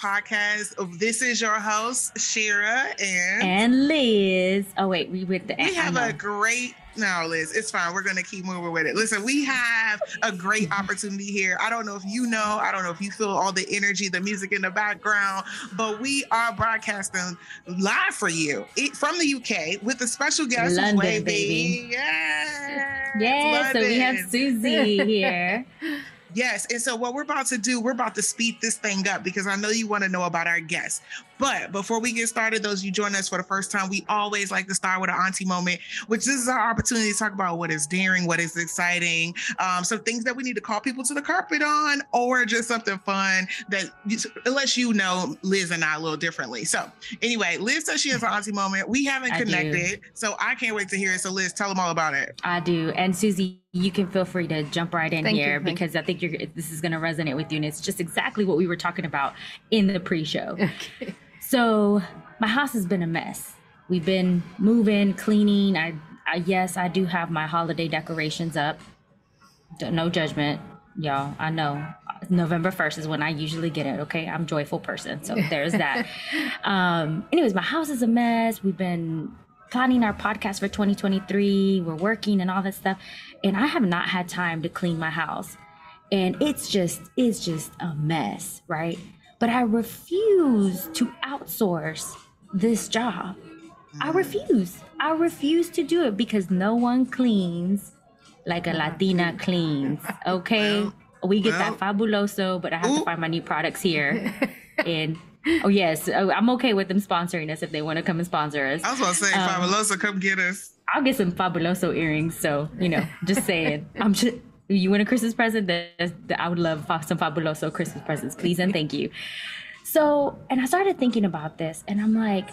podcast. This is your host, Shira and and Liz. Oh wait, we with the we have a great no, Liz, it's fine. We're going to keep moving with it. Listen, we have a great mm-hmm. opportunity here. I don't know if you know, I don't know if you feel all the energy, the music in the background, but we are broadcasting live for you from the UK with a special guest, London, Wavy. baby. Yeah. Yeah, so we have Susi here. Yes. And so what we're about to do, we're about to speed this thing up because I know you want to know about our guests. But before we get started, those you join us for the first time, we always like to start with an auntie moment, which this is our opportunity to talk about what is daring, what is exciting, um, some things that we need to call people to the carpet on, or just something fun that unless you know Liz and I a little differently. So anyway, Liz says she has an auntie moment. We haven't I connected, so I can't wait to hear it. So Liz, tell them all about it. I do. And Susi, you can feel free to jump right in Thank here thank because I think you're this is going to resonate with you and it's just exactly what we were talking about in the pre-show. Okay. So, my house has been a mess. We've been moving, cleaning. I, I yes, I do have my holiday decorations up. No judgment, y'all. I know. November 1st is when I usually get it, okay? I'm a joyful person. So there's that. um anyways, my house is a mess. We've been planning our podcast for 2023. We're working and all that stuff. And I have not had time to clean my house. And it's just it's just a mess, right? But I refuse to outsource this job. I refuse. I refuse to do it because no one cleans like a Latina cleans. Okay. Well, we get well. that fabuloso, but I have Ooh. to find my new products here. and oh yes, oh, I'm okay with them sponsoring us if they want to come and sponsor us. I was to say, Um, Fabuloso, come get us. I'll get some fabuloso earrings. So you know, just saying. I'm just. You win a Christmas present? That I would love some fabuloso Christmas presents, please and thank you. So, and I started thinking about this, and I'm like,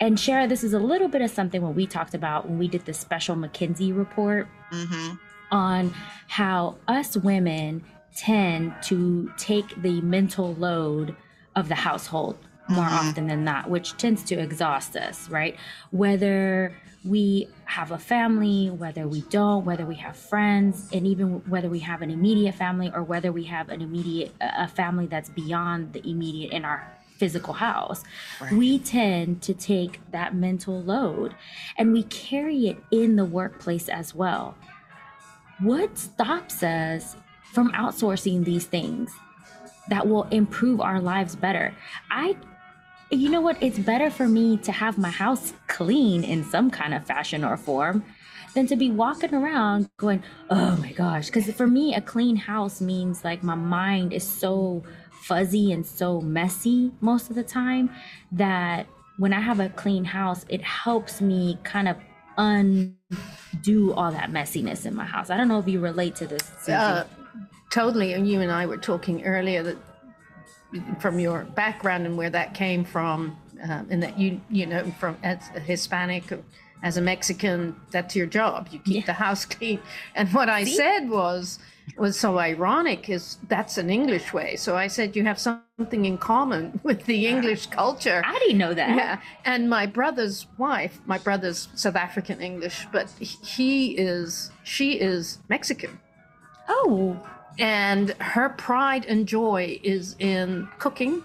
and Shara, this is a little bit of something what we talked about when we did the special McKinsey report hmm on how us women tend to take the mental load of the household more Mhm. often than not, which tends to exhaust us, right? Whether we have a family, whether we don't, whether we have friends, and even whether we have an immediate family or whether we have an immediate a a family that's beyond the immediate in our physical house Right. we tend to take that mental load and we carry it in the workplace as well what stops us from outsourcing these things that will improve our lives better i you know what it's better for me to have my house clean in some kind of fashion or form than to be walking around going oh my gosh because for me a clean house means like my mind is so fuzzy and so messy most of the time that when i have a clean house it helps me kind of undo all that messiness in my house i don't know if you relate to this. Uh, totally. And you and I were talking earlier that from your background and where that came from, um, and that you you know from as a Hispanic, as a Mexican, that's your job. You keep Yeah. the house clean. And what I See? said was was so ironic is that's an English way. So I said you have something in common with the English culture. i didn't know that Yeah, and my brother's wife, my brother's South African English, but he is, she is Mexican. oh And her pride and joy is in cooking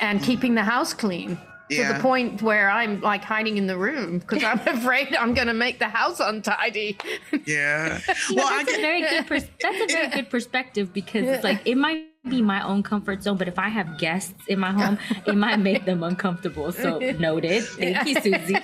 and keeping the house clean. To the point where I'm like hiding in the room because I'm afraid I'm going to make the house untidy. Yeah. You well, know, I that's a very good. Pers- that's a very good perspective because it's like it might be my own comfort zone, but if I have guests in my home, it might make them uncomfortable. So noted. Thank you, Susi.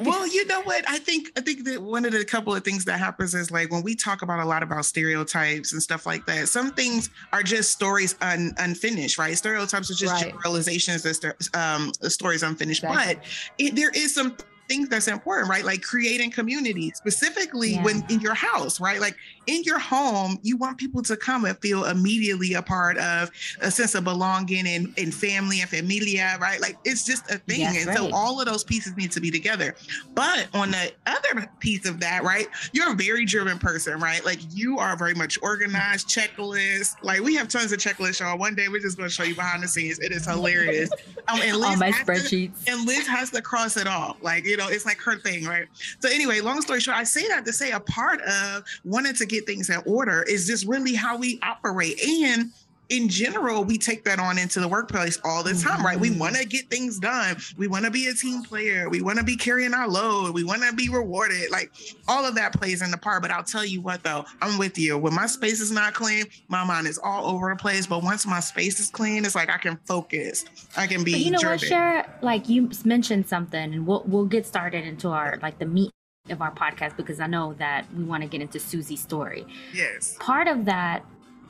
Well, you know what? I think I think that one of the couple of things that happens is like when we talk about a lot about stereotypes and stuff like that. Some things are just stories un, unfinished, right? Stereotypes are just Right. generalizations that um, stories unfinished. Exactly. But it, there is some things that's important, right? Like creating community, specifically Yeah. when in your house, right? Like in your home, you want people to come and feel immediately a part of a sense of belonging and, and family and familia, right? Like it's just a thing. And so all of those pieces need to be together. But on the other piece of that, right, you're a very driven person, right? Like you are very much organized, checklist. Like we have tons of checklists, y'all. One day we're just going to show you behind the scenes. It is hilarious. Um, and All Liz my has to- spreadsheets. and Liz has to cross it off. Like, you know, know, it's like her thing, right? So anyway, long story short, I say that to say a part of wanting to get things in order is this really how we operate. And in general, we take that on into the workplace all the time, right? We Mhm. want to get things done. We want to be a team player. We want to be carrying our load. We want to be rewarded. Like all of that plays in the part. But I'll tell you what, though, I'm with you. When my space is not clean, my mind is all over the place. But once my space is clean, it's like I can focus. I can be But you know what, driven. Shara? Like you mentioned something, and we'll we'll get started into our like the meat of our podcast because I know that we want to get into Susi's story. Yes. Part of that,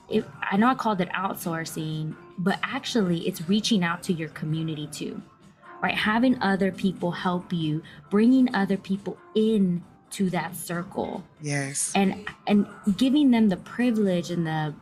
it, I know I called it outsourcing, but actually it's reaching out to your community too, right? Having other people help you, bringing other people in to that circle Yes. and and giving them the privilege and the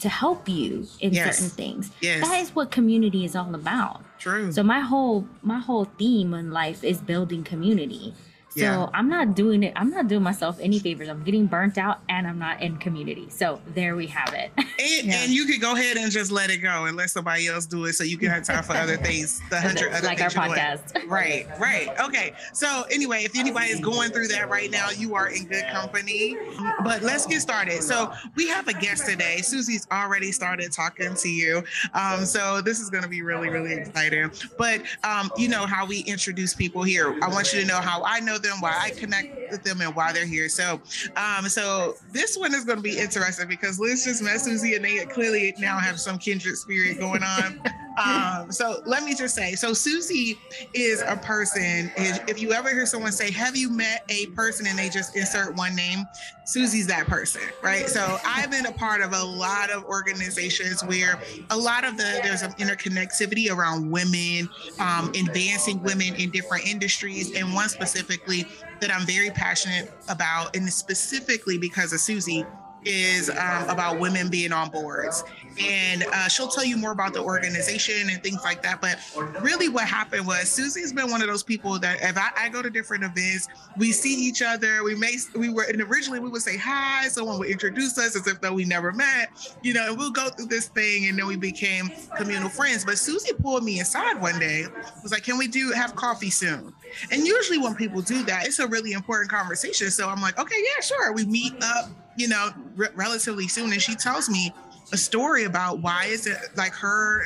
to help you in Yes. certain things. Yes. That is what community is all about. True. So my whole my whole theme in life is building community. So Yeah. I'm not doing it. I'm not doing myself any favors. I'm getting burnt out, and I'm not in community. So there we have it. And, Yeah. and you could go ahead and just let it go and let somebody else do it so you can have time for other things. The hundred other like our things you're doing. podcast. Right, right. Okay. So anyway, if anybody is going through that right now, you are in good company. But let's get started. So we have a guest today. Susi's already started talking to you. Um, so this is going to be really, really exciting. But um, you know how we introduce people here. I want you to know how I know them, why I connect with them, and why they're here. So, um, so this one is going to be interesting because Liz just met Susi, and they clearly now have some kindred spirit going on. Um, so let me just say, so Susi is a person. If if you ever hear someone say, "Have you met a person?" and they just insert one name, Susi's that person, right? So I've been a part of a lot of organizations where a lot of the there's an interconnectivity around women, um, advancing women in different industries, and one specifically that I'm very passionate about, and specifically because of Susi is um, about women being on boards. And uh, she'll tell you more about the organization and things like that. But really, what happened was Susi's been one of those people that if I, I go to different events, we see each other. We may, we were, and originally we would say hi, someone would introduce us as if though we never met, you know, and we'll go through this thing and then we became communal friends. But Susi pulled me aside one day, was like, Can we do have coffee soon? And usually when people do that, it's a really important conversation. So I'm like, Okay, yeah, sure. We meet up you know, re- relatively soon, and she tells me a story about why is it like her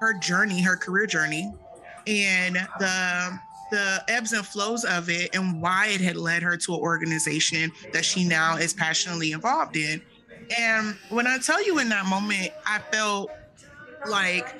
her journey, her career journey, and the the ebbs and flows of it, and why it had led her to an organization that she now is passionately involved in. And when I tell you in that moment, I felt like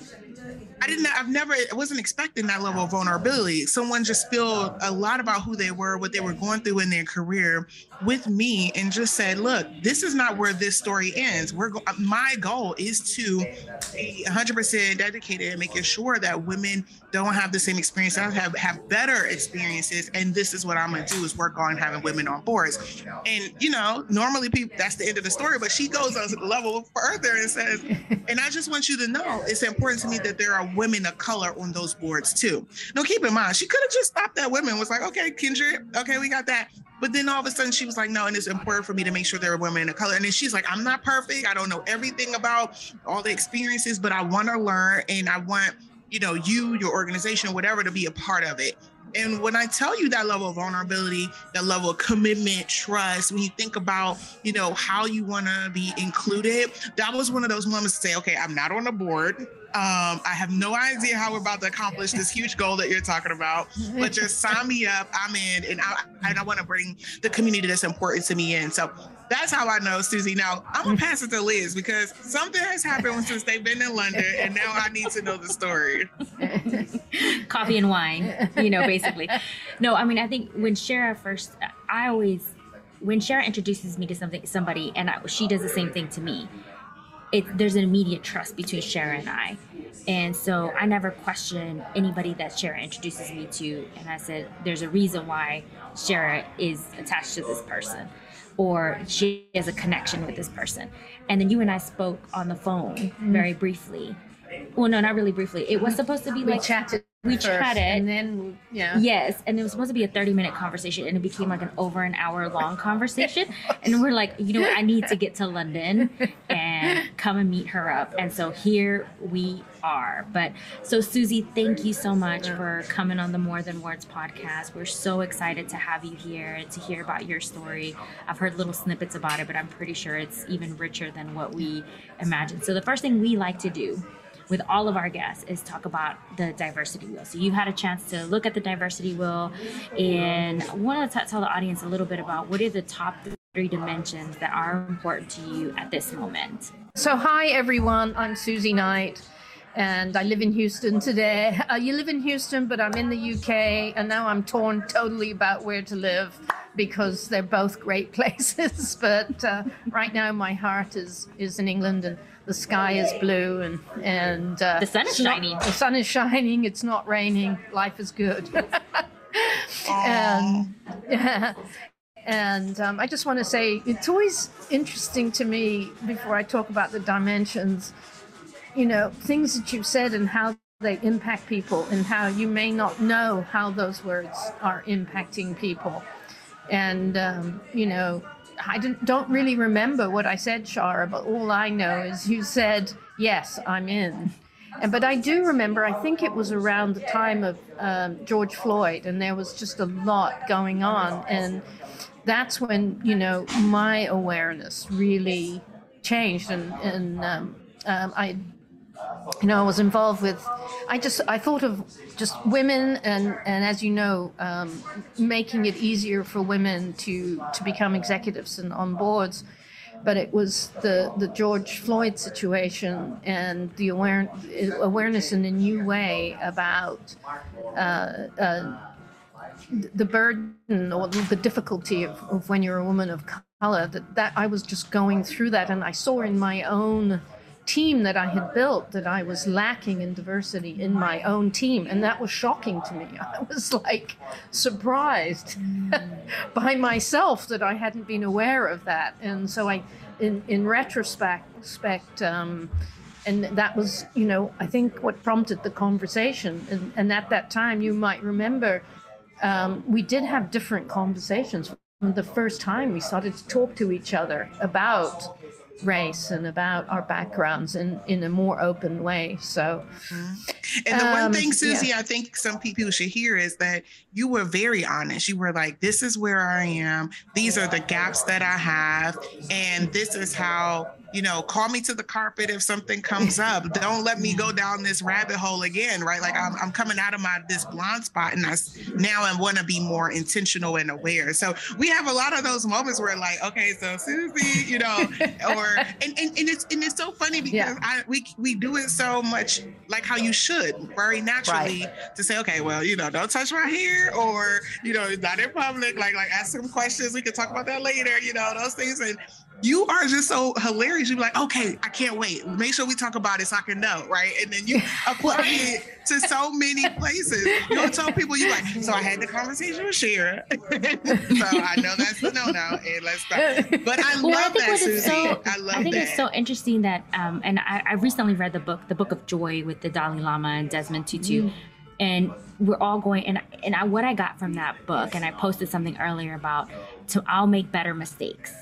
I didn't I've never I wasn't expecting that level of vulnerability. Someone just spilled a lot about who they were, what they were going through in their career with me and just said, "Look, this is not where this story ends. We're go- my goal is to be 100% dedicated and making sure that women don't have the same experience, I have have better experiences, and this is what I'm going to do is work on having women on boards." And you know, normally people that's the end of the story, but she goes a level further and says, and I just want you to know it's important to me that there are women of color on those boards too. Now, keep in mind, she could have just stopped at women, was like, okay, Kindred, okay, we got that. But then all of a sudden she was like, no, and it's important for me to make sure there are women of color. And then she's like, I'm not perfect. I don't know everything about all the experiences, but I want to learn and I want, you know, you, your organization, whatever, to be a part of it. And when I tell you that level of vulnerability, that level of commitment, trust, when you think about, you know, how you want to be included, that was one of those moments to say, okay, I'm not on the board. Um, I have no idea how we're about to accomplish this huge goal that you're talking about, but just sign me up. I'm in, and I and I want to bring the community that's important to me in. So that's how I know Susi. Now I'm gonna pass it to Liz because something has happened since they've been in London, and now I need to know the story. coffee and wine, you know, basically. No, I mean, I think when Shara first, I always, when Shara introduces me to something, somebody, and I, she does the same thing to me, it there's an immediate trust between Shara and I, and so I never question anybody that Shara introduces me to, and I said, there's a reason why Shara is attached to this person. Or she has a connection with this person. And then you and I spoke on the phone mm-hmm. very briefly. Well, no, not really briefly. It was supposed to be like we chatted. We first, chatted. and then yeah. Yes, and it was supposed to be a 30 minute conversation, and it became like an over an hour long conversation. And we're like, you know what? I need to get to London, and and come and meet her up. And so here we are. But so, Susi, thank you so much for coming on the More Than Words podcast. We're so excited to have you here and to hear about your story. I've heard little snippets about it, but I'm pretty sure it's even richer than what we imagined. So, the first thing we like to do with all of our guests is talk about the diversity wheel. So you've had a chance to look at the diversity wheel, and I want to tell the audience a little bit about what are the top three dimensions that are important to you at this moment. So, hi everyone, I'm Susi Knight. And I live in Houston today. Uh, you live in Houston, but I'm in the UK, and now I'm torn totally about where to live because they're both great places. but uh, right now, my heart is is in England, and the sky is blue, and and uh, the sun is not, shining. the sun is shining. It's not raining. Life is good. and yeah, and um, I just want to say it's always interesting to me before I talk about the dimensions you know, things that you've said and how they impact people and how you may not know how those words are impacting people. And, um, you know, I don't really remember what I said, Shara, but all I know is you said, yes, I'm in. And, but I do remember, I think it was around the time of um, George Floyd, and there was just a lot going on. And that's when, you know, my awareness really changed. And, and um, um, I you know, I was involved with. I just I thought of just women and and as you know, um, making it easier for women to to become executives and on boards. But it was the the George Floyd situation and the aware, awareness in a new way about. Uh, uh, the burden or the difficulty of, of when you're a woman of color that, that I was just going through that and I saw in my own team that I had built that I was lacking in diversity in my own team. And that was shocking to me. I was like surprised by myself that I hadn't been aware of that. And so I, in, in retrospect, um, and that was, you know, I think what prompted the conversation. And, and at that time, you might remember, um, we did have different conversations. From the first time we started to talk to each other about race and about our backgrounds in, in a more open way. So, mm-hmm. and the um, one thing, Susi, yeah. I think some people should hear is that you were very honest. You were like, this is where I am, these are the gaps that I have, and this is how you know, call me to the carpet if something comes up. Don't let me go down this rabbit hole again, right? Like I'm, I'm coming out of my this blind spot, and I now I want to be more intentional and aware. So we have a lot of those moments where like, okay, so Susi, you know, or and, and, and it's and it's so funny because yeah. I we we do it so much like how you should, very naturally, right. to say, okay, well, you know, don't touch my hair, or you know, not in public. Like like ask some questions. We can talk about that later. You know, those things and you are just so hilarious. You're like, okay, I can't wait. Make sure we talk about it so I can know, right? And then you apply it to so many places. You don't tell people you like. So I had the conversation with Shara. so I know that's the no no, and let's start. But I well, love I that, Susi. So, I love it. I think that. it's so interesting that, um, and I, I, recently read the book, the Book of Joy, with the Dalai Lama and Desmond Tutu. Mm. And we're all going, and and I, what I got from that book, and I posted something earlier about, to I'll make better mistakes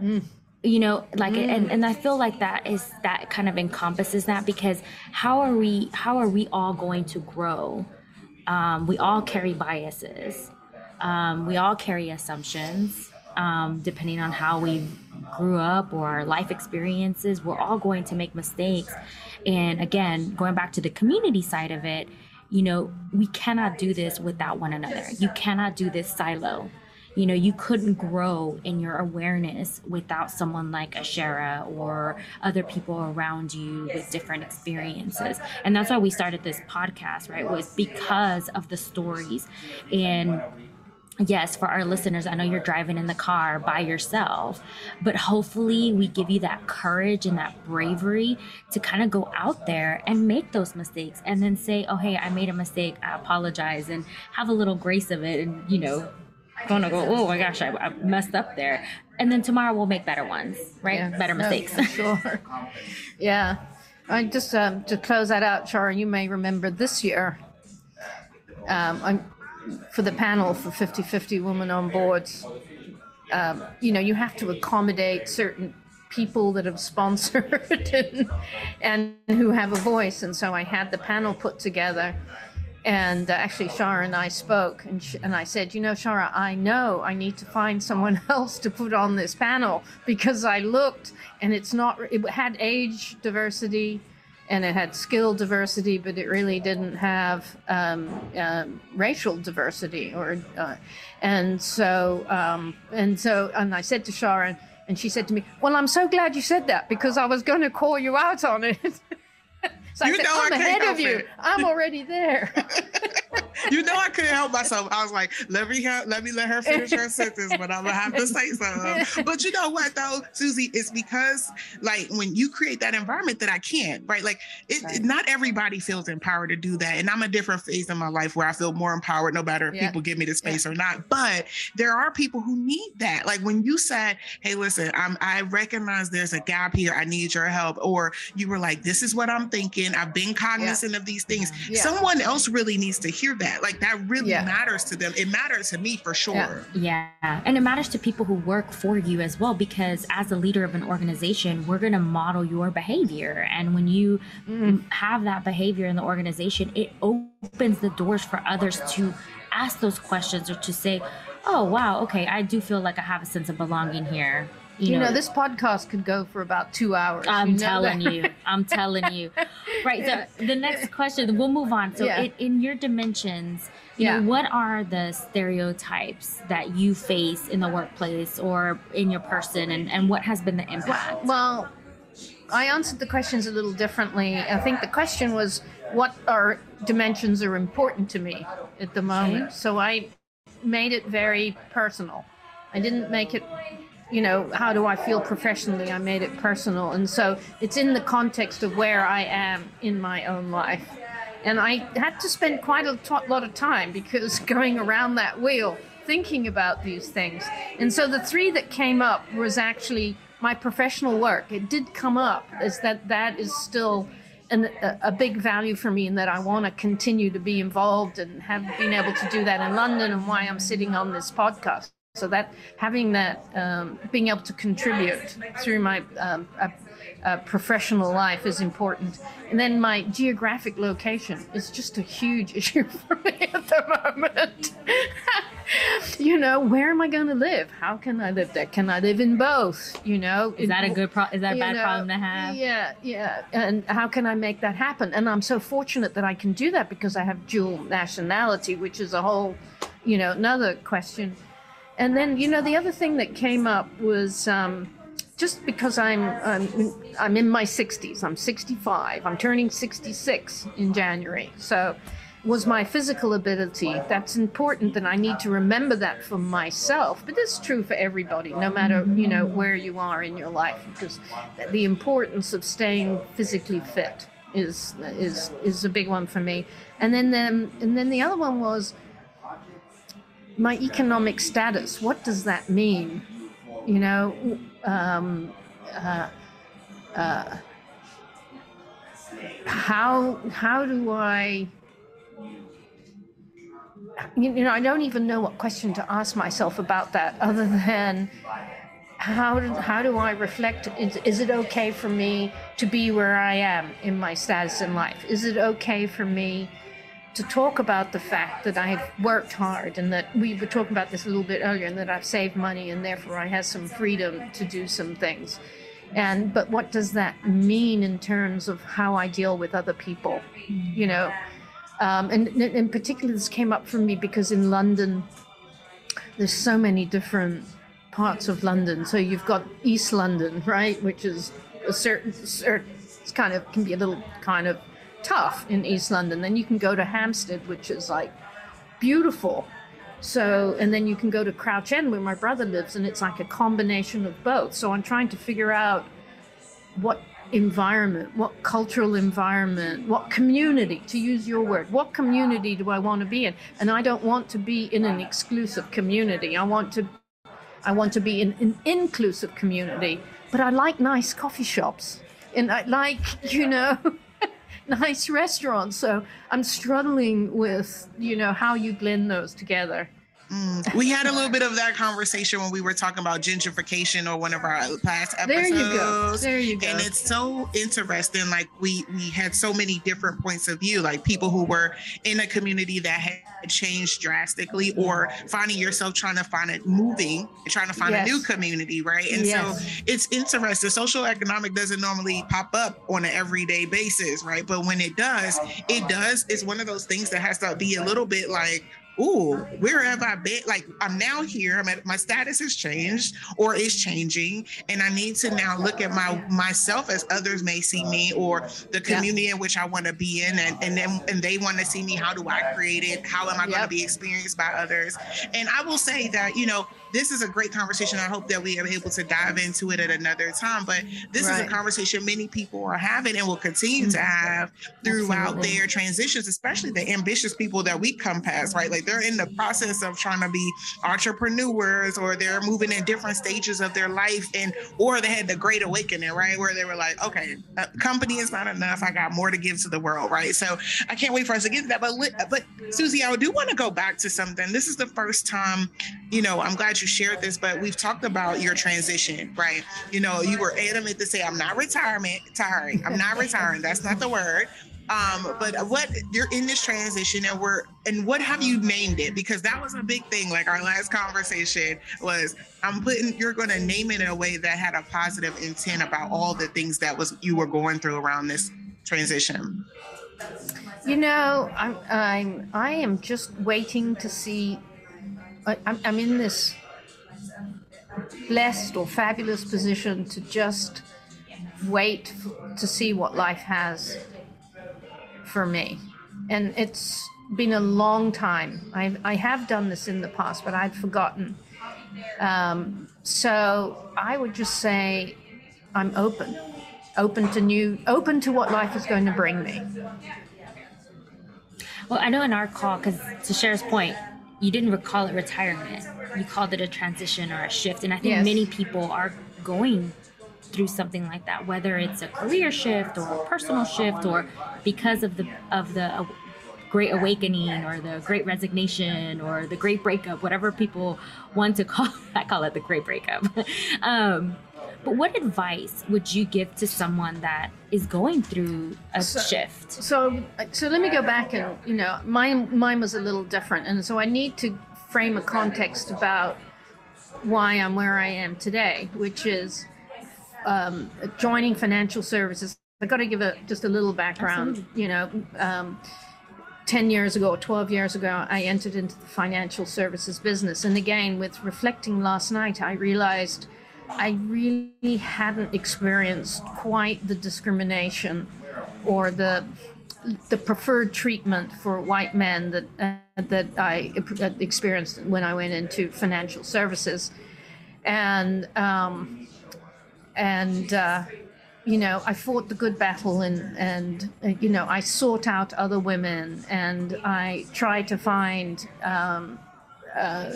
Mm. You know, like, mm. and, and I feel like that is that kind of encompasses that because how are we, how are we all going to grow? Um, we all carry biases. Um, we all carry assumptions, um, depending on how we grew up or our life experiences. We're all going to make mistakes. And again, going back to the community side of it, you know, we cannot do this without one another. You cannot do this silo you know you couldn't grow in your awareness without someone like a Shara or other people around you with different experiences and that's why we started this podcast right was because of the stories and yes, for our listeners, I know you're driving in the car by yourself, but hopefully we give you that courage and that bravery to kind of go out there and make those mistakes and then say, oh, hey, I made a mistake. I apologize and have a little grace of it and, you know, gonna go, oh my gosh, I, I, messed up there. And then tomorrow we'll make better ones, right? Yeah, better mistakes. No, sure. yeah. I just um, to close that out, Shara, you may remember this year um, for the panel for 50 50 Women on Boards, um, you know, you have to accommodate certain people that have sponsored and, and who have a voice. And so I had the panel put together. And uh, actually, Shara and I spoke, and, and I said, You know, Shara, I know I need to find someone else to put on this panel because I looked and it's not, it had age diversity and it had skill diversity, but it really didn't have um, um, racial diversity. Or, uh, and so, um, and so, and I said to Sharon, and she said to me, "Well, I'm so glad you said that because I was going to call you out on it." so You I said, know "I'm I ahead of you. it." I'm already there." you know I couldn't help myself. I was like, let me help, let me let her finish her sentence, but I'm gonna have to say something. But you know what though, Susi, it's because like when you create that environment that I can't, right? Like it, Right. not everybody feels empowered to do that. And I'm a different phase in my life where I feel more empowered no matter if Yeah. people give me the space or not. But there are people who need that. Like when you said, Hey, listen, I'm I recognize there's a gap here. I need your help. Or you were like, This is what I'm thinking. I've been cognizant of these things. Yeah. Someone else really needs to hear that. Like that really Yeah. matters to them. It matters to me for sure. Yeah. And it matters to people who work for you as well, because as a leader of an organization, we're going to model your behavior. And when you Mm. have that behavior in the organization, it opens the doors for others to ask those questions or to say, oh, wow, okay, I do feel like I have a sense of belonging here. You know, this podcast could go for about two hours. I'm you know telling that? you. I'm telling you. Right. Yeah. So the next question, we'll move on. So Yeah. in, in your dimensions, you Yeah. know, what are the stereotypes that you face in the workplace or in your person and, and what has been the impact? Well, I answered the questions a little differently. I think the question was, what are dimensions are important to me at the moment? So I made it very personal. I didn't make it, you know, how do I feel professionally? I made it personal. And so it's in the context of where I am in my own life. And I had to spend quite a lot of time because going around that wheel, thinking about these things. And so the three that came up was actually my professional work. It did come up is that that is still an, a, a big value for me and that I want to continue to be involved and have been able to do that in London and why I'm sitting on this podcast. So that having that, um, being able to contribute through my um, professional life is important. And then my geographic location is just a huge issue for me at the moment. you know, where am I going to live? How can I live there? Can I live in both? You know, is that a good pro- is that a bad know, problem to have? Yeah, yeah. And how can I make that happen? And I'm so fortunate that I can do that because I have dual nationality, which is a whole, you know, another question. And then, you know, the other thing that came up was um, just because I'm, I'm I'm in my 60s. I'm 65. I'm turning 66 in January. So was my physical ability. That's important that I need to remember that for myself. But it's true for everybody, no matter, you know, where you are in your life, because the importance of staying physically fit is is is a big one for me. And then the, and then the other one was my economic status. What does that mean? You know, um, uh, uh, how how do I? You know, I don't even know what question to ask myself about that, other than how do, how do I reflect? Is, is it okay for me to be where I am in my status in life? Is it okay for me to talk about the fact that I've worked hard and that we were talking about this a little bit earlier and that I've saved money and therefore I have some freedom to do some things. And but what does that mean in terms of how I deal with other people? You know, um, and in particular, this came up for me because in London, there's so many different parts of London. So you've got East London, right, which is a certain, certain kind of can be a little kind of tough in East London. Then you can go to Hampstead, which is like beautiful. So, and then you can go to Crouch End where my brother lives, and it's like a combination of both. So I'm trying to figure out what environment, what cultural environment, what community, to use your word, what community do I want to be in? And I don't want to be in an exclusive community. I want to I want to be in an inclusive community, but I like nice coffee shops and I like, you know, nice restaurants. So I'm struggling with, you know, how you blend those together. Mm, we had a little bit of that conversation when we were talking about gentrification or one of our past episodes. There you go. There you go. And it's so interesting. Like we we had so many different points of view, like people who were in a community that had changed drastically, or finding yourself trying to find it moving, trying to find yes. a new community, right? And yes. so it's interesting. Social economic doesn't normally pop up on an everyday basis, right? But when it does, it does. It's one of those things that has to be a little bit like ooh, where have I been? Like I'm now here. I'm at, my status has changed or is changing, and I need to now look at my myself as others may see me or the community yeah. in which I want to be in, and and then and they want to see me. How do I create it? How am I yep. going to be experienced by others? And I will say that you know this is a great conversation. I hope that we are able to dive into it at another time. But this right. is a conversation many people are having and will continue mm-hmm. to have throughout Absolutely. their transitions, especially the ambitious people that we come past, right? Like they're in the process of trying to be entrepreneurs or they're moving in different stages of their life and or they had the great awakening, right? Where they were like, okay, company is not enough. I got more to give to the world, right? So I can't wait for us to get to that. But but Susi, I do want to go back to something. This is the first time, you know, I'm glad you shared this, but we've talked about your transition, right? You know, you were adamant to say, I'm not retirement, tiring. I'm not retiring. That's not the word. Um, but what you're in this transition and we're and what have you named it? Because that was a big thing. Like our last conversation was I'm putting you're gonna name it in a way that had a positive intent about all the things that was you were going through around this transition. You know, I'm I'm I am just waiting to see I, I'm, I'm in this blessed or fabulous position to just wait to see what life has for me. And it's been a long time. I, I have done this in the past, but I'd forgotten. Um, so I would just say I'm open, open to new, open to what life is going to bring me. Well, I know in our call, because to Cher's point, you didn't recall it retirement. You called it a transition or a shift. And I think yes. many people are going through something like that, whether it's a career shift or a personal shift or because of the of the great awakening or the great resignation or the great breakup, whatever people want to call I call it the great breakup. um, but what advice would you give to someone that is going through a so, shift? So, so let me go back and you know, mine mine was a little different, and so I need to frame a context about why I'm where I am today, which is um, joining financial services. I've got to give a just a little background. Absolutely. You know. Um, 10 years ago or 12 years ago, I entered into the financial services business. And again, with reflecting last night, I realized I really hadn't experienced quite the discrimination or the the preferred treatment for white men that uh, that I experienced when I went into financial services, and um, and uh, you know I fought the good battle and and uh, you know I sought out other women and I tried to find. Um, uh,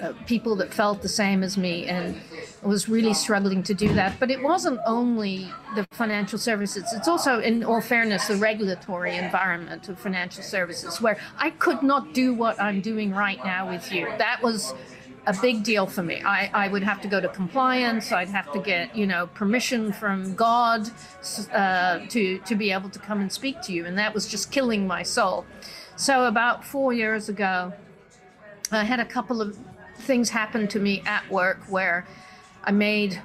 uh, people that felt the same as me and was really struggling to do that. But it wasn't only the financial services, it's also, in all fairness, the regulatory environment of financial services where I could not do what I'm doing right now with you. That was a big deal for me. I, I would have to go to compliance. I'd have to get, you know, permission from God uh, to, to be able to come and speak to you. And that was just killing my soul. So about four years ago, I had a couple of things happen to me at work where I made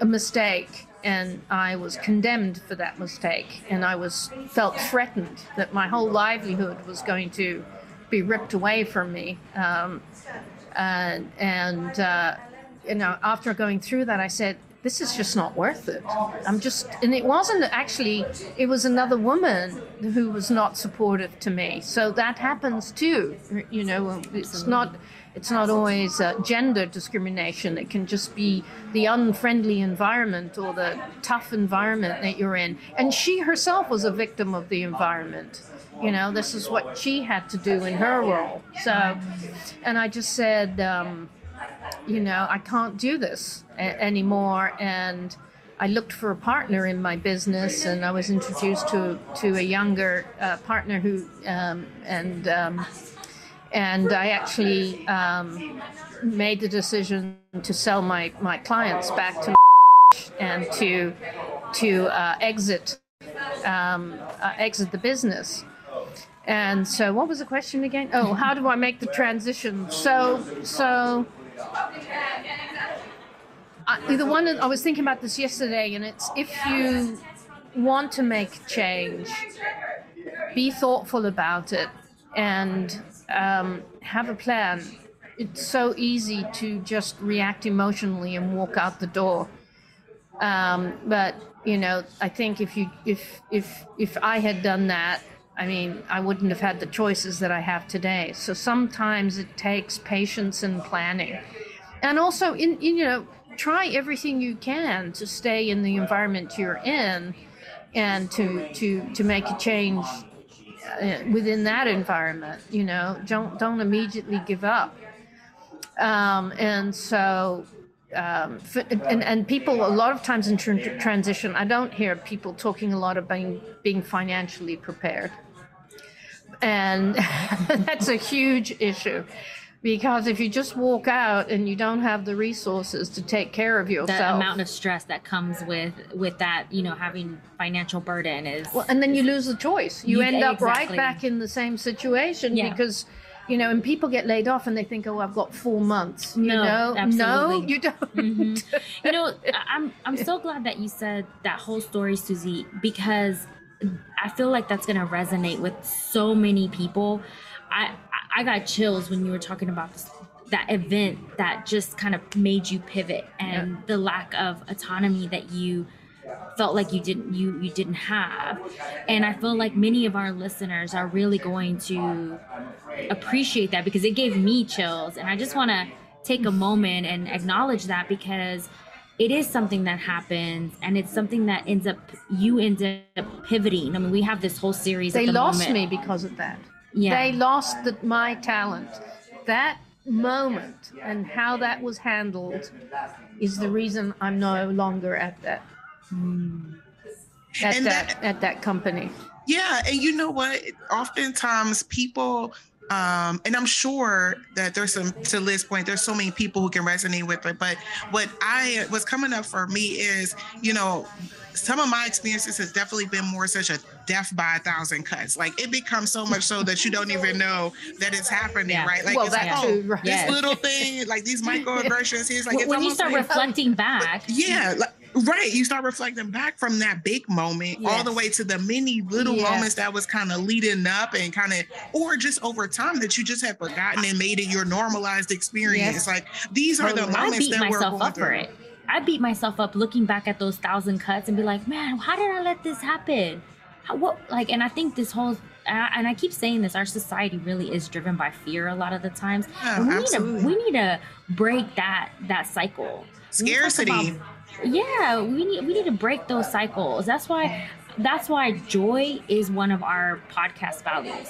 a mistake and I was condemned for that mistake and I was felt threatened that my whole livelihood was going to be ripped away from me um, and, and uh, you know after going through that I said this is just not worth it. I'm just, and it wasn't actually, it was another woman who was not supportive to me. So that happens too. You know, it's not, it's not always uh, gender discrimination. It can just be the unfriendly environment or the tough environment that you're in. And she herself was a victim of the environment. You know, this is what she had to do in her role. So, and I just said, um, you know, I can't do this a- anymore. And I looked for a partner in my business, and I was introduced to to a younger uh, partner who, um, and um, and I actually um, made the decision to sell my my clients back to and to to uh, exit um, uh, exit the business. And so, what was the question again? Oh, how do I make the transition? So, so I, the one I was thinking about this yesterday, and it's if you want to make change, be thoughtful about it, and um, have a plan. It's so easy to just react emotionally and walk out the door. Um, but you know, I think if you if if if I had done that, I mean, I wouldn't have had the choices that I have today. So sometimes it takes patience and planning, and also in, in you know, try everything you can to stay in the environment you're in, and to to to make a change within that environment. You know, don't don't immediately give up. Um, and so um, and, and people a lot of times in tr- transition i don't hear people talking a lot about being, being financially prepared and that's a huge issue because if you just walk out and you don't have the resources to take care of yourself the amount of stress that comes with with that you know having financial burden is well and then you lose the choice you, you end up exactly. right back in the same situation yeah. because you know, and people get laid off and they think, oh, I've got four months. You no, know, absolutely. no, you don't. Mm-hmm. you know, I'm I'm so glad that you said that whole story, Susi, because I feel like that's going to resonate with so many people. I I got chills when you were talking about this, that event that just kind of made you pivot and yeah. the lack of autonomy that you felt like you didn't you you didn't have and i feel like many of our listeners are really going to appreciate that because it gave me chills and i just want to take a moment and acknowledge that because it is something that happens and it's something that ends up you end up pivoting i mean we have this whole series they the lost moment. me because of that yeah they lost the, my talent that moment and how that was handled is the reason i'm no longer at that Mm. At and that, that at that company. Yeah, and you know what? Oftentimes people um, and I'm sure that there's some to Liz's point, there's so many people who can resonate with it. But what I what's coming up for me is, you know, some of my experiences has definitely been more such a death by a thousand cuts. Like it becomes so much so that you don't even know that it's happening, yeah. right? Like well, it's like, oh, too, right. this yes. little thing, like these microaggressions. He's like, when you start like, oh, reflecting back, yeah, like, Right. You start reflecting back from that big moment yes. all the way to the many little yes. moments that was kind of leading up and kind of, or just over time that you just had forgotten and made it your normalized experience. Yes. Like these are the oh, moments I beat that myself we're up for it. I beat myself up looking back at those thousand cuts and be like, man, how did I let this happen? How, what like, and I think this whole and I keep saying this, our society really is driven by fear a lot of the times. Yeah, we absolutely. need to we need to break that that cycle. Scarcity yeah we need we need to break those cycles that's why that's why joy is one of our podcast values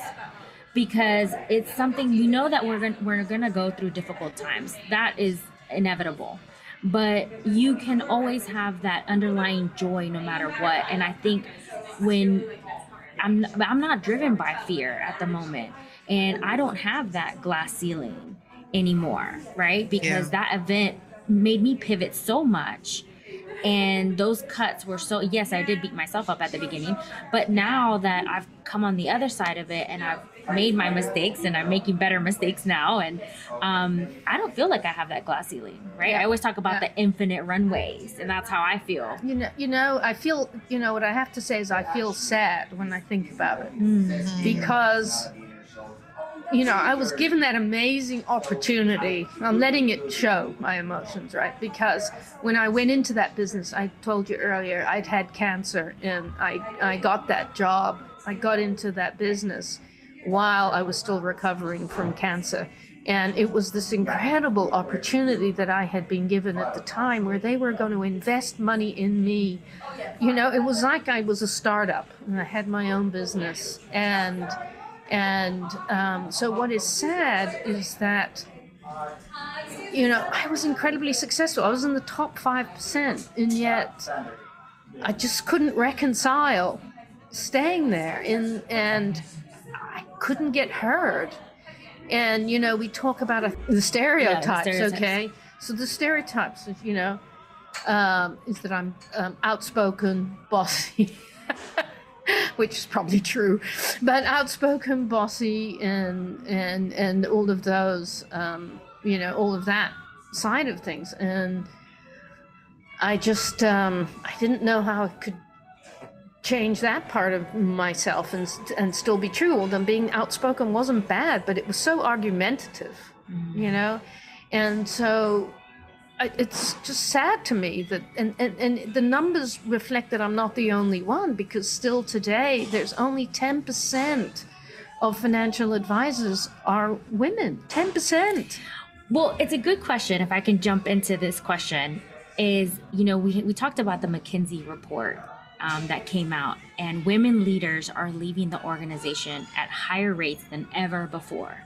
because it's something you know that we're gonna we're gonna go through difficult times that is inevitable but you can always have that underlying joy no matter what and i think when i'm i'm not driven by fear at the moment and i don't have that glass ceiling anymore right because yeah. that event made me pivot so much and those cuts were so yes i did beat myself up at the beginning but now that i've come on the other side of it and i've made my mistakes and i'm making better mistakes now and um, i don't feel like i have that glass ceiling right yeah. i always talk about yeah. the infinite runways and that's how i feel you know you know i feel you know what i have to say is i feel sad when i think about it mm-hmm. because you know, I was given that amazing opportunity. I'm letting it show my emotions, right? Because when I went into that business, I told you earlier, I'd had cancer and I, I got that job. I got into that business while I was still recovering from cancer. And it was this incredible opportunity that I had been given at the time where they were going to invest money in me. You know, it was like I was a startup and I had my own business. And and um, so, what is sad is that, you know, I was incredibly successful. I was in the top 5%, and yet I just couldn't reconcile staying there. In, and I couldn't get heard. And you know, we talk about a, the stereotypes, stereotypes. okay? So the stereotypes, you know, um, is that I'm um, outspoken, bossy, which is probably true, but outspoken, bossy, and and and all of those, um, you know, all of that side of things, and I just um, I didn't know how I could change that part of myself and and still be true. Although being outspoken wasn't bad, but it was so argumentative, you know, and so it's just sad to me that and, and and the numbers reflect that I'm not the only one because still today there's only ten percent of financial advisors are women. Ten percent. Well, it's a good question. If I can jump into this question, is you know we we talked about the McKinsey report um, that came out, and women leaders are leaving the organization at higher rates than ever before.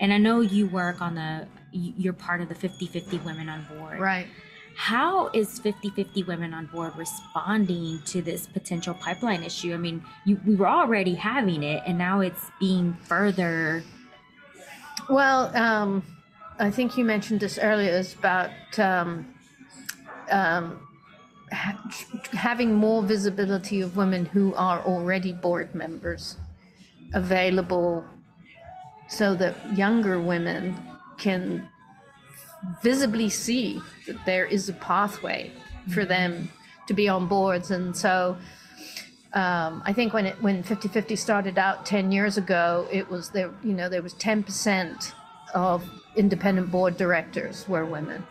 And I know you work on the you're part of the 50-50 women on board. Right. How is 50-50 women on board responding to this potential pipeline issue? I mean, you, we were already having it, and now it's being further. Well, um, I think you mentioned this earlier. It's about um, um, ha- having more visibility of women who are already board members available so that younger women can visibly see that there is a pathway for them to be on boards. And so um, I think when it when 50-50 started out 10 years ago, it was there, you know, there was 10% of independent board directors were women.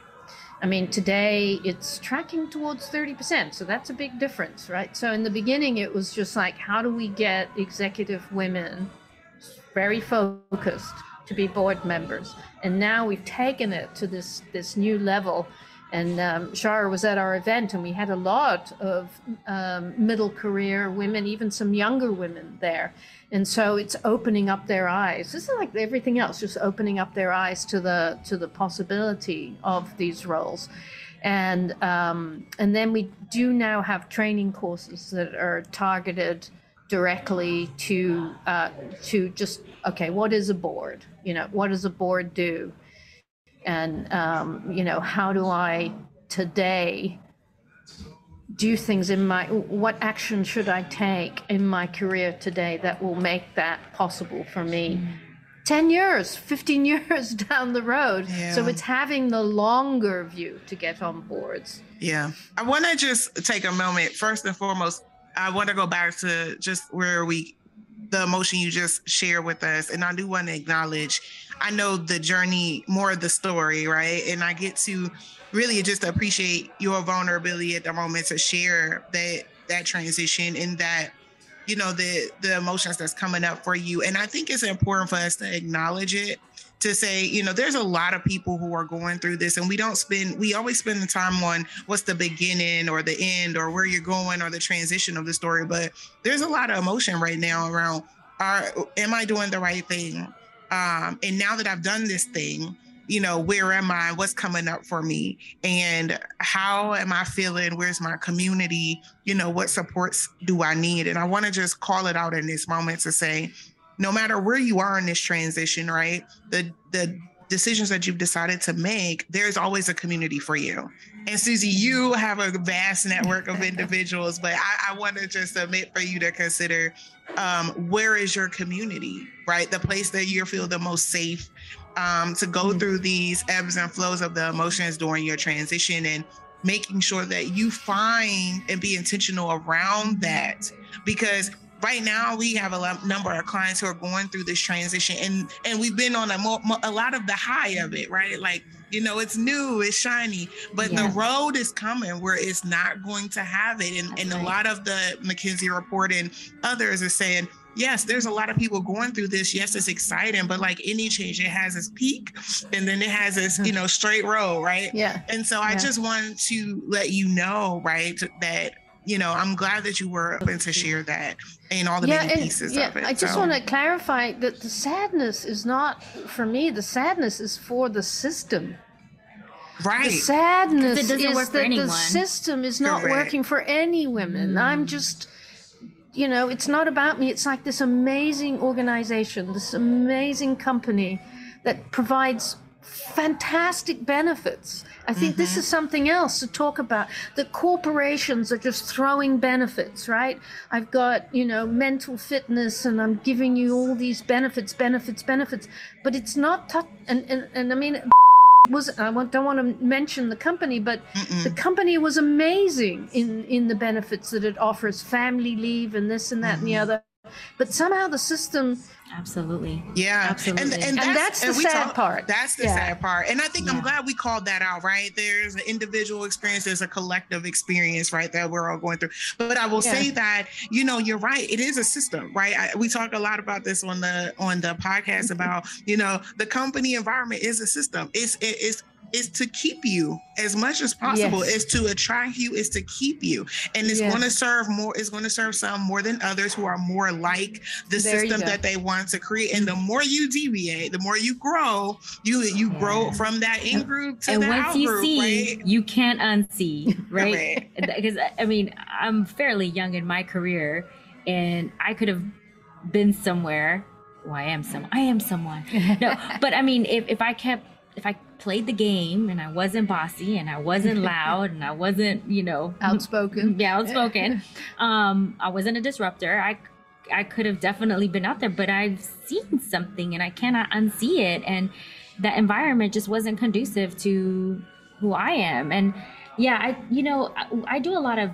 I mean, today it's tracking towards 30%. So that's a big difference, right? So in the beginning, it was just like, how do we get executive women very focused to be board members? And now we've taken it to this, this new level. And um, Shara was at our event, and we had a lot of um, middle career women, even some younger women there. And so it's opening up their eyes. This is like everything else, just opening up their eyes to the to the possibility of these roles. And um, and then we do now have training courses that are targeted directly to uh, to just okay, what is a board? You know, what does a board do? and um, you know how do i today do things in my what action should i take in my career today that will make that possible for me 10 years 15 years down the road so it's having the longer view to get on boards Yeah. I want to just take a moment. First and foremost, I want to go back to just where we, the emotion you just shared with us. And I do want to acknowledge, I know the journey, more of the story, right? And I get to really just appreciate your vulnerability at the moment to share that that transition and that you know the the emotions that's coming up for you and i think it's important for us to acknowledge it to say you know there's a lot of people who are going through this and we don't spend we always spend the time on what's the beginning or the end or where you're going or the transition of the story but there's a lot of emotion right now around are am i doing the right thing? Um and now that i've done this thing you know where am i? What's coming up for me? And how am i feeling? Where's my community? You know what supports do i need? And i want to just call it out in this moment to say no matter where you are in this transition right the the decisions that you've decided to make there's always a community for you. And Susi you have a vast network of individuals but i, I want to just submit for you to consider um, where is your community right? The place that you feel the most safe um, to go Mhm. through these ebbs and flows of the emotions during your transition and making sure that you find and be intentional around that. Because right now we have a number of clients who are going through this transition and and we've been on a, mo- mo- a lot of the high of it right? Like you know it's new it's shiny but Yeah. the road is coming where it's not going to have it and, and a lot of the mckinsey report and others are saying yes there's a lot of people going through this. Yes it's exciting but like any change it has its peak and then it has its you mm-hmm. know straight road right? Yeah. And so I just wanted to let you know, right, that you know I'm glad that you were open to share that and all the many and- pieces yeah, of it. I just So- want to clarify that the sadness is not for me. The sadness is for the system. right, The sadness it doesn't is work that anyone. the system is not Correct. working for any women. I'm mm. just, you know, it's not about me. It's like this amazing organization, this amazing company that provides fantastic benefits. I think this is mm-hmm. something else to talk about. That corporations are just throwing benefits, right? I've got, you know, mental fitness and I'm giving you all these benefits, benefits, benefits. But it's not, tou- and, and, and I mean, was I don't want to mention the company, but the company was amazing in in the benefits that it offers, family leave and this and that and the mm-hmm. other. But somehow the system Absolutely. Yeah, Absolutely. and, And that's the we sad part. That's the Yeah. sad part, and I think I'm glad we called that out. Right, there's an individual experience, there's a collective experience, right, that we're all going through. But I will say that you know you're right. It is a system, right? I, we talk a lot about this on the on the podcast Mm-hmm. about you know the company environment is a system. It's it, it's is to keep you as much as possible Yes. is to attract you is to keep you and it's Yes. going to serve more it's going to serve some more than others who are more like the There system that they want to create and the more you deviate the more you grow you you grow from that in group to and the once you group see, right you can't unsee, right? Right. Because I mean, I'm fairly young in my career, and I could have been somewhere. Well, I am some. I am someone. No, but I mean, if if I kept, if I played the game and I wasn't bossy and I wasn't loud and I wasn't, you know, outspoken. yeah, outspoken. um, I wasn't a disruptor. I I could have definitely been out there, but I've seen something and I cannot unsee it. And that environment just wasn't conducive to who I am. And yeah, I you know I, I do a lot of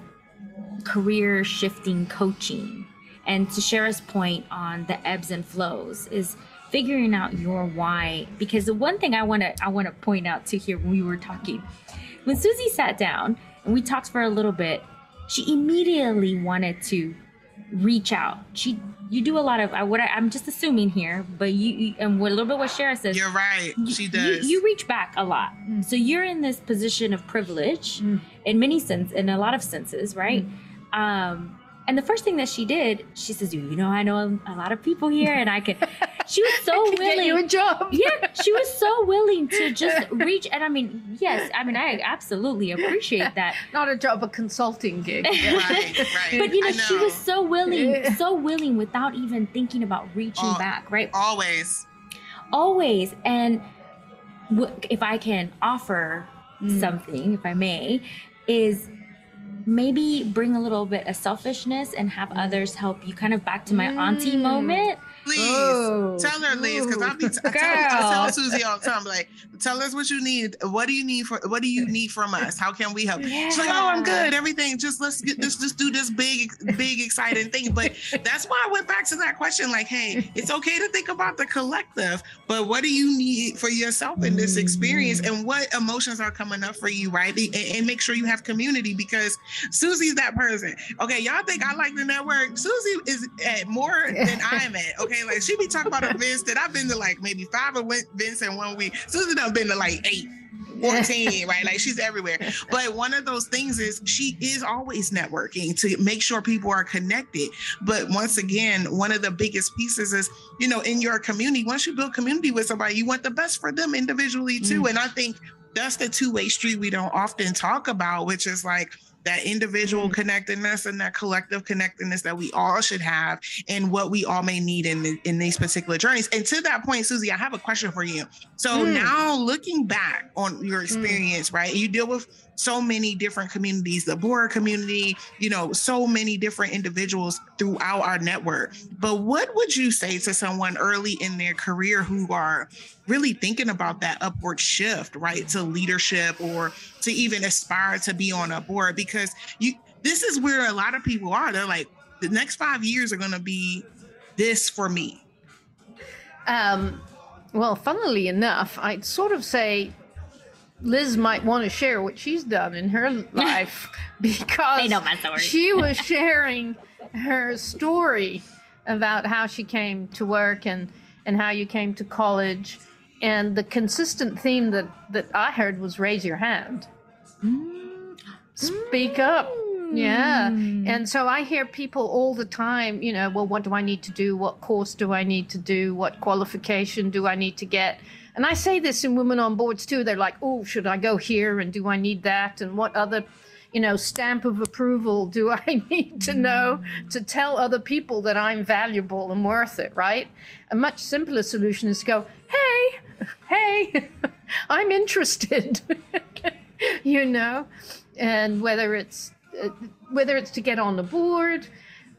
career shifting coaching. And to Shara's point on the ebbs and flows is figuring out your why. Because the one thing I want to I want to point out to here when we were talking, when Susi sat down and we talked for a little bit, she immediately wanted to reach out. She you do a lot of I what I, I'm just assuming here, but you, you and what a little bit what Shara says. you're right you- she does You, reach back a lot. So you're in this position of privilege Mm. in many sense, in a lot of senses, right? Um, and the first thing that she did, she says, "You know, I know a lot of people here, and I could." She was so Could get you a willing. job. Yeah, she was so willing to just reach. And I mean, yes, I mean, I absolutely appreciate that. Not a job, a consulting gig. right right But you know, I she was so willing, so willing without even thinking about reaching Oh. back, right? always always and w- if i can offer Mm. something if i may is maybe bring a little bit of selfishness and have others help you kind of back to my auntie Mm. moment please Oh, tell her Liz because I'll be t- I tell, I tell Susi all the time like tell us what you need what do you need for what do you need from us? How can we help? She's like oh I'm good everything just let's get this just do this big big exciting thing. But that's why I went back to that question like hey it's okay to think about the collective but what do you need for yourself in this experience and what emotions are coming up for you right? And, and make sure you have community because Susi's that person. Okay y'all think I like the network? Susi is at more than I'm at okay like she be talking about events that I've been to like maybe five events in one week Susi done been to like eight 14, right? Like she's everywhere. But one of those things is she is always networking to make sure people are connected. But once again, one of the biggest pieces is, you know, in your community, once you build community with somebody, you want the best for them individually too. Mm. And I think that's the two-way street we don't often talk about, which is like that individual connectedness and that collective connectedness that we all should have and what we all may need in the, in these particular journeys. And to that point, Susi, I have a question for you. So Mm. now looking back on your experience, right? You deal with so many different communities, the Bora community, you know, so many different individuals throughout our network. But what would you say to someone early in their career who are really thinking about that upward shift, right, to leadership or to even aspire to be on a board? Because you, this is where a lot of people are. They're like, the next five years are going to be this for me. Um, well, funnily enough, I'd sort of say Liz might want to share what she's done in her life because They know my story. she was sharing her story about how she came to work and and how you came to college and the consistent theme that that I heard was raise your hand. Mm. Speak up. Yeah. Mm. And so I hear people all the time, you know, well, what do I need to do? What course do I need to do? What qualification do I need to get? And I say this in Women on Boards too. They're like, oh, should I go here? And do I need that? And what other, you know, stamp of approval do I need to know to tell other people that I'm valuable and worth it, right? A much simpler solution is to go, hey, hey, I'm interested. you know, and whether it's uh, whether it's to get on the board,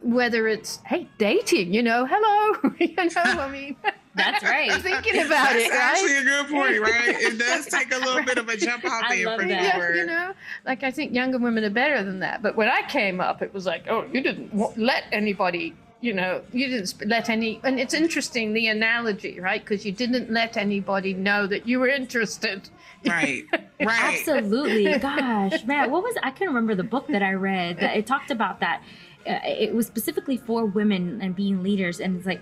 whether it's hey dating, you know, hello, you know, I mean. That's right. Thinking about That's it, right? actually a good point, right? It does take a little bit of a jump out I there love for that. Yeah, you know, like I think younger women are better than that. But when I came up, it was like, oh, you didn't wa- let anybody, you know, you didn't let any. And it's interesting the analogy, right? Because you didn't let anybody know that you were interested. Right, right. Absolutely. Gosh, man, what was I can't remember the book that I read that it talked about that. Uh, it was specifically for women and being leaders, and it's like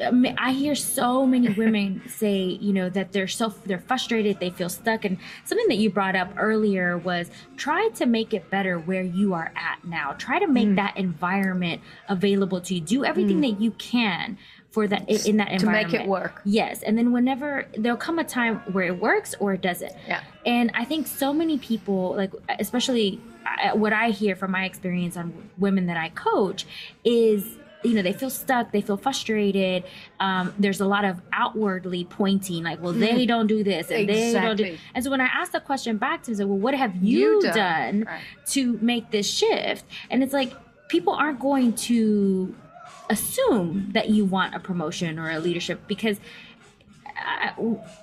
I hear so many women say, you know, that they're so they're frustrated, they feel stuck, and something that you brought up earlier was try to make it better where you are at now. Try to make Mm. that environment available to you. Do everything that you can for that in, in that environment. to make it work. Yes, and then whenever there'll come a time where it works or it doesn't. Yeah. And I think so many people, like especially uh, what I hear from my experience on women that I coach, is you know they feel stuck, they feel frustrated. Um, there's a lot of outwardly pointing, like, well, they don't do this and they don't do. And so when I asked the question back to them, I said, well, what have you, You done. done, Right. to make this shift? And it's like people aren't going to assume that you want a promotion or a leadership because I,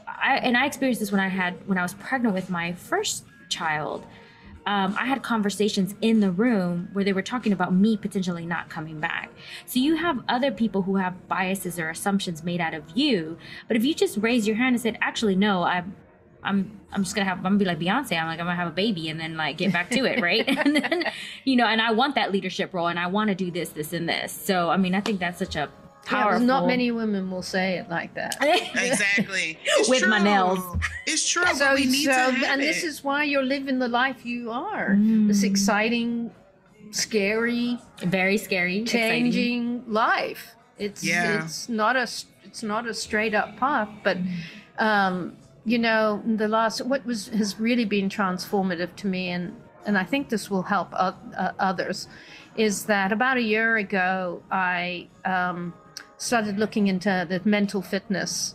I and I experienced this when I had when I was pregnant with my first child. Um, I had conversations in the room where they were talking about me potentially not coming back. So you have other people who have biases or assumptions made out of you. But if you just raise your hand and said, "Actually, no, I'm, I'm, I'm just gonna have, I'm gonna be like Beyonce. I'm like, I'm gonna have a baby and then like get back to it, right? and then, you know, and I want that leadership role and I want to do this, this, and this. So I mean, I think that's such a Yeah, not many women will say it like that. Exactly. It's With my nails. It's true. So, we need so to have and this is why you're living the life you are. Mm. This exciting, scary, very scary, exciting. changing life. It's Yeah. it's not a s- it's not a straight up path, but um, you know the last what was has really been transformative to me, and and I think this will help o- uh, others, is that about a year ago I um, started looking into the mental fitness.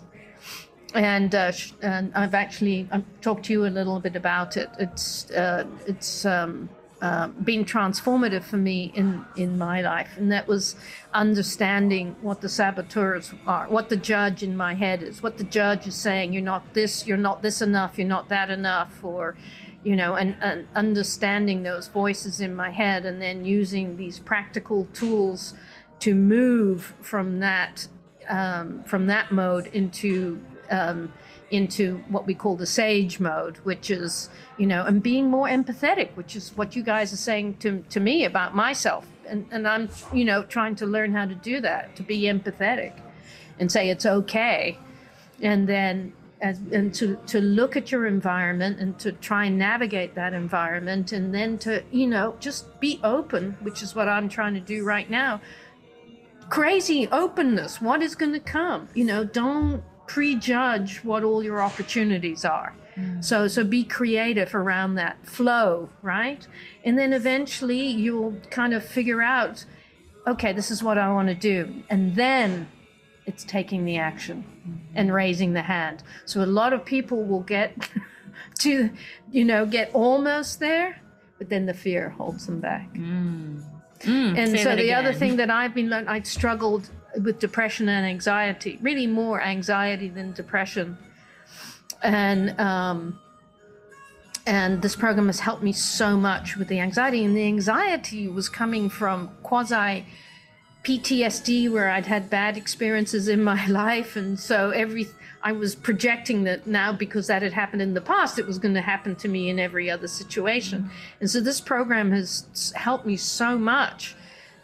And, uh, and I've actually I've talked to you a little bit about it. It's uh, it's um, uh, been transformative for me in in my life, and that was understanding what the saboteurs are, what the judge in my head is, what the judge is saying. You're not this. You're not this enough. You're not that enough. Or, you know, and, and understanding those voices in my head, and then using these practical tools to move from that um, from that mode into um, into what we call the sage mode, which is you know, and being more empathetic, which is what you guys are saying to to me about myself, and and I'm you know trying to learn how to do that, to be empathetic, and say it's okay, and then. As, and to, to look at your environment and to try and navigate that environment and then to you know just be open which is what i'm trying to do right now crazy openness. What is going to come? You know, don't prejudge what all your opportunities are. So, so be creative around that flow, right? And then eventually you'll kind of figure out, okay, this is what I want to do, and then it's taking the action and raising the hand. So a lot of people will get to, you know, get almost there, but then the fear holds them back. Mm, And so the other thing that I've been learning, I struggled with depression and anxiety, really more anxiety than depression. And um, and this program has helped me so much with the anxiety. And the anxiety was coming from quasi PTSD, where I'd had bad experiences in my life, and so every I was projecting that now because that had happened in the past, it was going to happen to me in every other situation. Mm-hmm. And so this program has helped me so much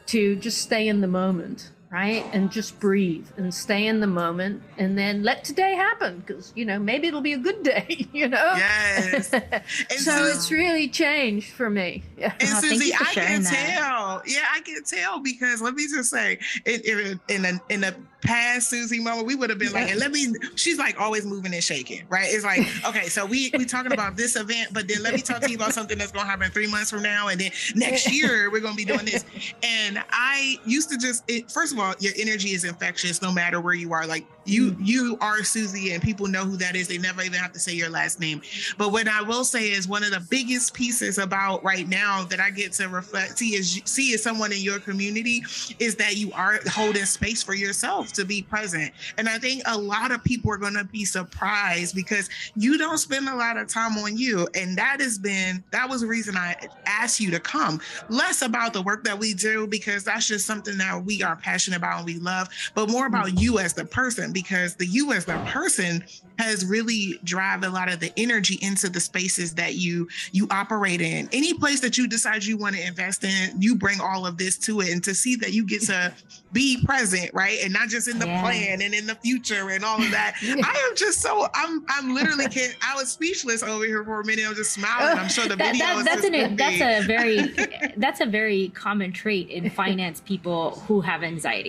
to just stay in the moment, right? And just breathe and stay in the moment and then let today happen because, you know, maybe it'll be a good day, you know? Yes. And so Susi- it's really changed for me. Yeah. And Oh, Susi, I can that. tell. Yeah, I can tell because let me just say, in in in a, in a past Susi moment, we would have been like, and let me. She's like always moving and shaking, right? It's like, okay, so we we talking about this event, but then let me talk to you about something that's gonna happen three months from now, and then next year we're gonna be doing this. And I used to just, it, first of all, your energy is infectious, no matter where you are. Like mm. You you are Susi, and people know who that is. They never even have to say your last name. But what I will say is one of the biggest pieces about right now that I get to reflect see is see as someone in your community is that you are holding space for yourself to be present. And I think a lot of people are going to be surprised because you don't spend a lot of time on you, and that has been that was the reason I asked you to come. Less about the work that we do because that's just something that we are passionate about and we love, but more about mm-hmm. you as the person because the you as the person has really drive a lot of the energy into the spaces that you you operate in. Any place that you decide you want to invest in, you bring all of this to it and to see that you get to be present, right? And not just in the yeah. plan and in the future and all of that. I am just so I'm I'm literally can't I was speechless over here for a minute. I'm just smiling. I'm sure the that, video that, that's an, that's a very that's a very common trait in finance people who have anxiety.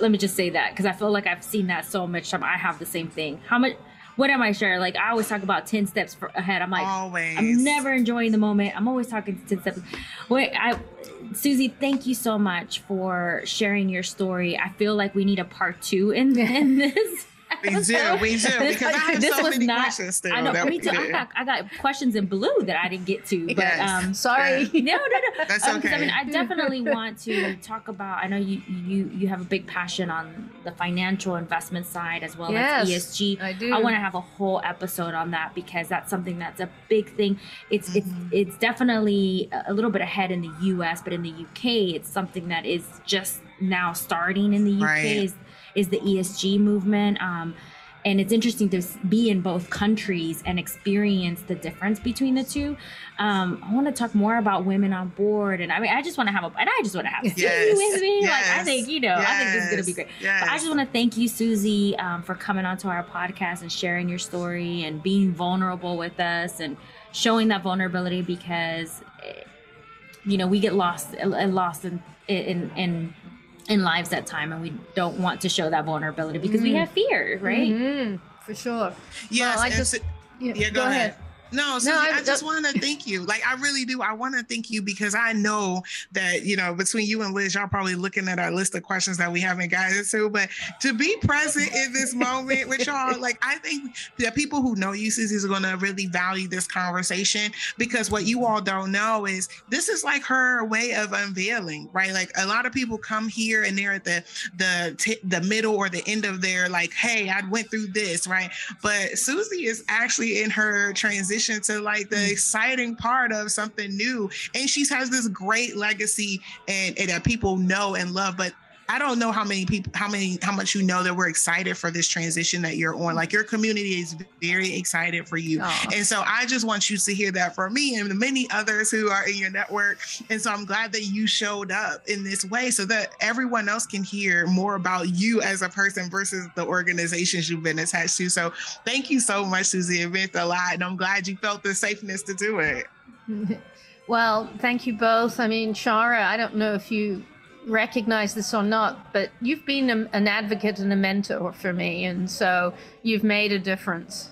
Let me just say that because I feel like I've seen that so much time. I have the same thing. How much what am I sure? Like I always talk about 10 steps ahead. I'm like, always. I'm never enjoying the moment. I'm always talking 10 steps. Wait, I, Susi, thank you so much for sharing your story. I feel like we need a part two in, in this. We do, we do. Because I have this so was many not, questions still. I know, me too. I got, I got questions in blue that I didn't get to. But yes. um, sorry. no, no, no. That's um, okay. I mean, I definitely want to talk about. I know you you you have a big passion on the financial investment side as well yes, as ESG. I do. I want to have a whole episode on that because that's something that's a big thing. It's mm-hmm. it's it's definitely a little bit ahead in the U.S., but in the U.K., it's something that is just now starting in the U.K. Right. Is is the ESG movement. Um, and it's interesting to be in both countries and experience the difference between the two. Um, I want to talk more about women on board, and I mean, I just want to have a, and I just want to have yes. Susi with me. Yes. Like, I think you know, yes. I think this is gonna be great. Yes. But I just want to thank you, Susi, um, for coming onto our podcast and sharing your story and being vulnerable with us and showing that vulnerability because, eh, you know, we get lost, lost in in in in lives at time and we don't want to show that vulnerability because mm. we have fear right mm-hmm. for sure yes well, I just, yeah, yeah, go, go ahead. ahead. No, Susi, no, I, I just want to thank you. Like, I really do. I want to thank you because I know that, you know, between you and Liz, y'all probably looking at our list of questions that we haven't gotten to. But to be present in this moment with y'all, like, I think the people who know you, Susi, is going to really value this conversation because what you all don't know is this is like her way of unveiling, right? Like, a lot of people come here and they're at the the t- the middle or the end of their like, hey, I went through this, right? But Susi is actually in her transition transition to like the mm. exciting part of something new. And she has this great legacy and, and that people know and love. But I don't know how many people, how many, how much you know that we're excited for this transition that you're on. Like your community is very excited for you. And so I just want you to hear that from me and the many others who are in your network. And so I'm glad that you showed up in this way so that everyone else can hear more about you as a person versus the organizations you've been attached to. So thank you so much, Susi. It meant a lot. And I'm glad you felt the safeness to do it. Well, thank you both. I mean, Shara, I don't know if you recognize this or not, but you've been a, an advocate and a mentor for me, and so you've made a difference.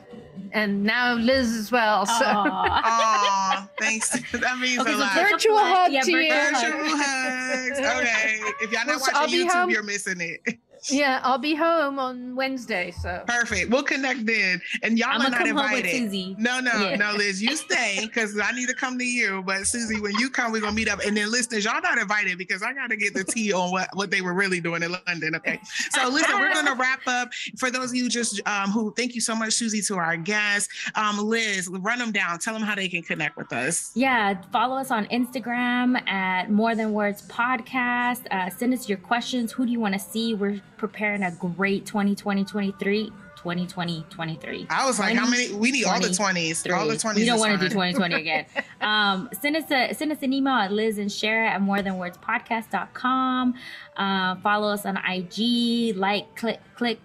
And now Liz as well. So. Aww, thanks. That means okay, a lot. Virtual hug yeah, to you. Virtual hugs. Okay. If y'all not well, watching YouTube, home. you're missing it. Yeah, I'll be home on Wednesday. So perfect. We'll connect then. And y'all I'm are not invited. No, no, yeah. no, Liz, you stay because I need to come to you. But Susi, when you come, we're gonna meet up. And then listeners, y'all not invited because I gotta get the tea on what, what they were really doing in London. Okay. So listen, we're gonna wrap up. For those of you just um, who thank you so much, Susi, to our guests. Um, Liz, run them down. Tell them how they can connect with us. Yeah, follow us on Instagram at More Than Words Podcast. Uh, send us your questions. Who do you want to see? We're preparing a great 2020 23 2020 23 i was like how many? We need all the 20s all the 20s we don't want to do 2020 again. Um send us a send us an email at liz and share at more than words podcast.com uh, follow us on ig like click click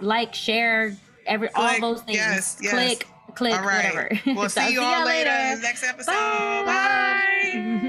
like share every click, all those things. Yes, click yes. click all right. whatever. We'll see you all later. later. Next episode. Bye. bye.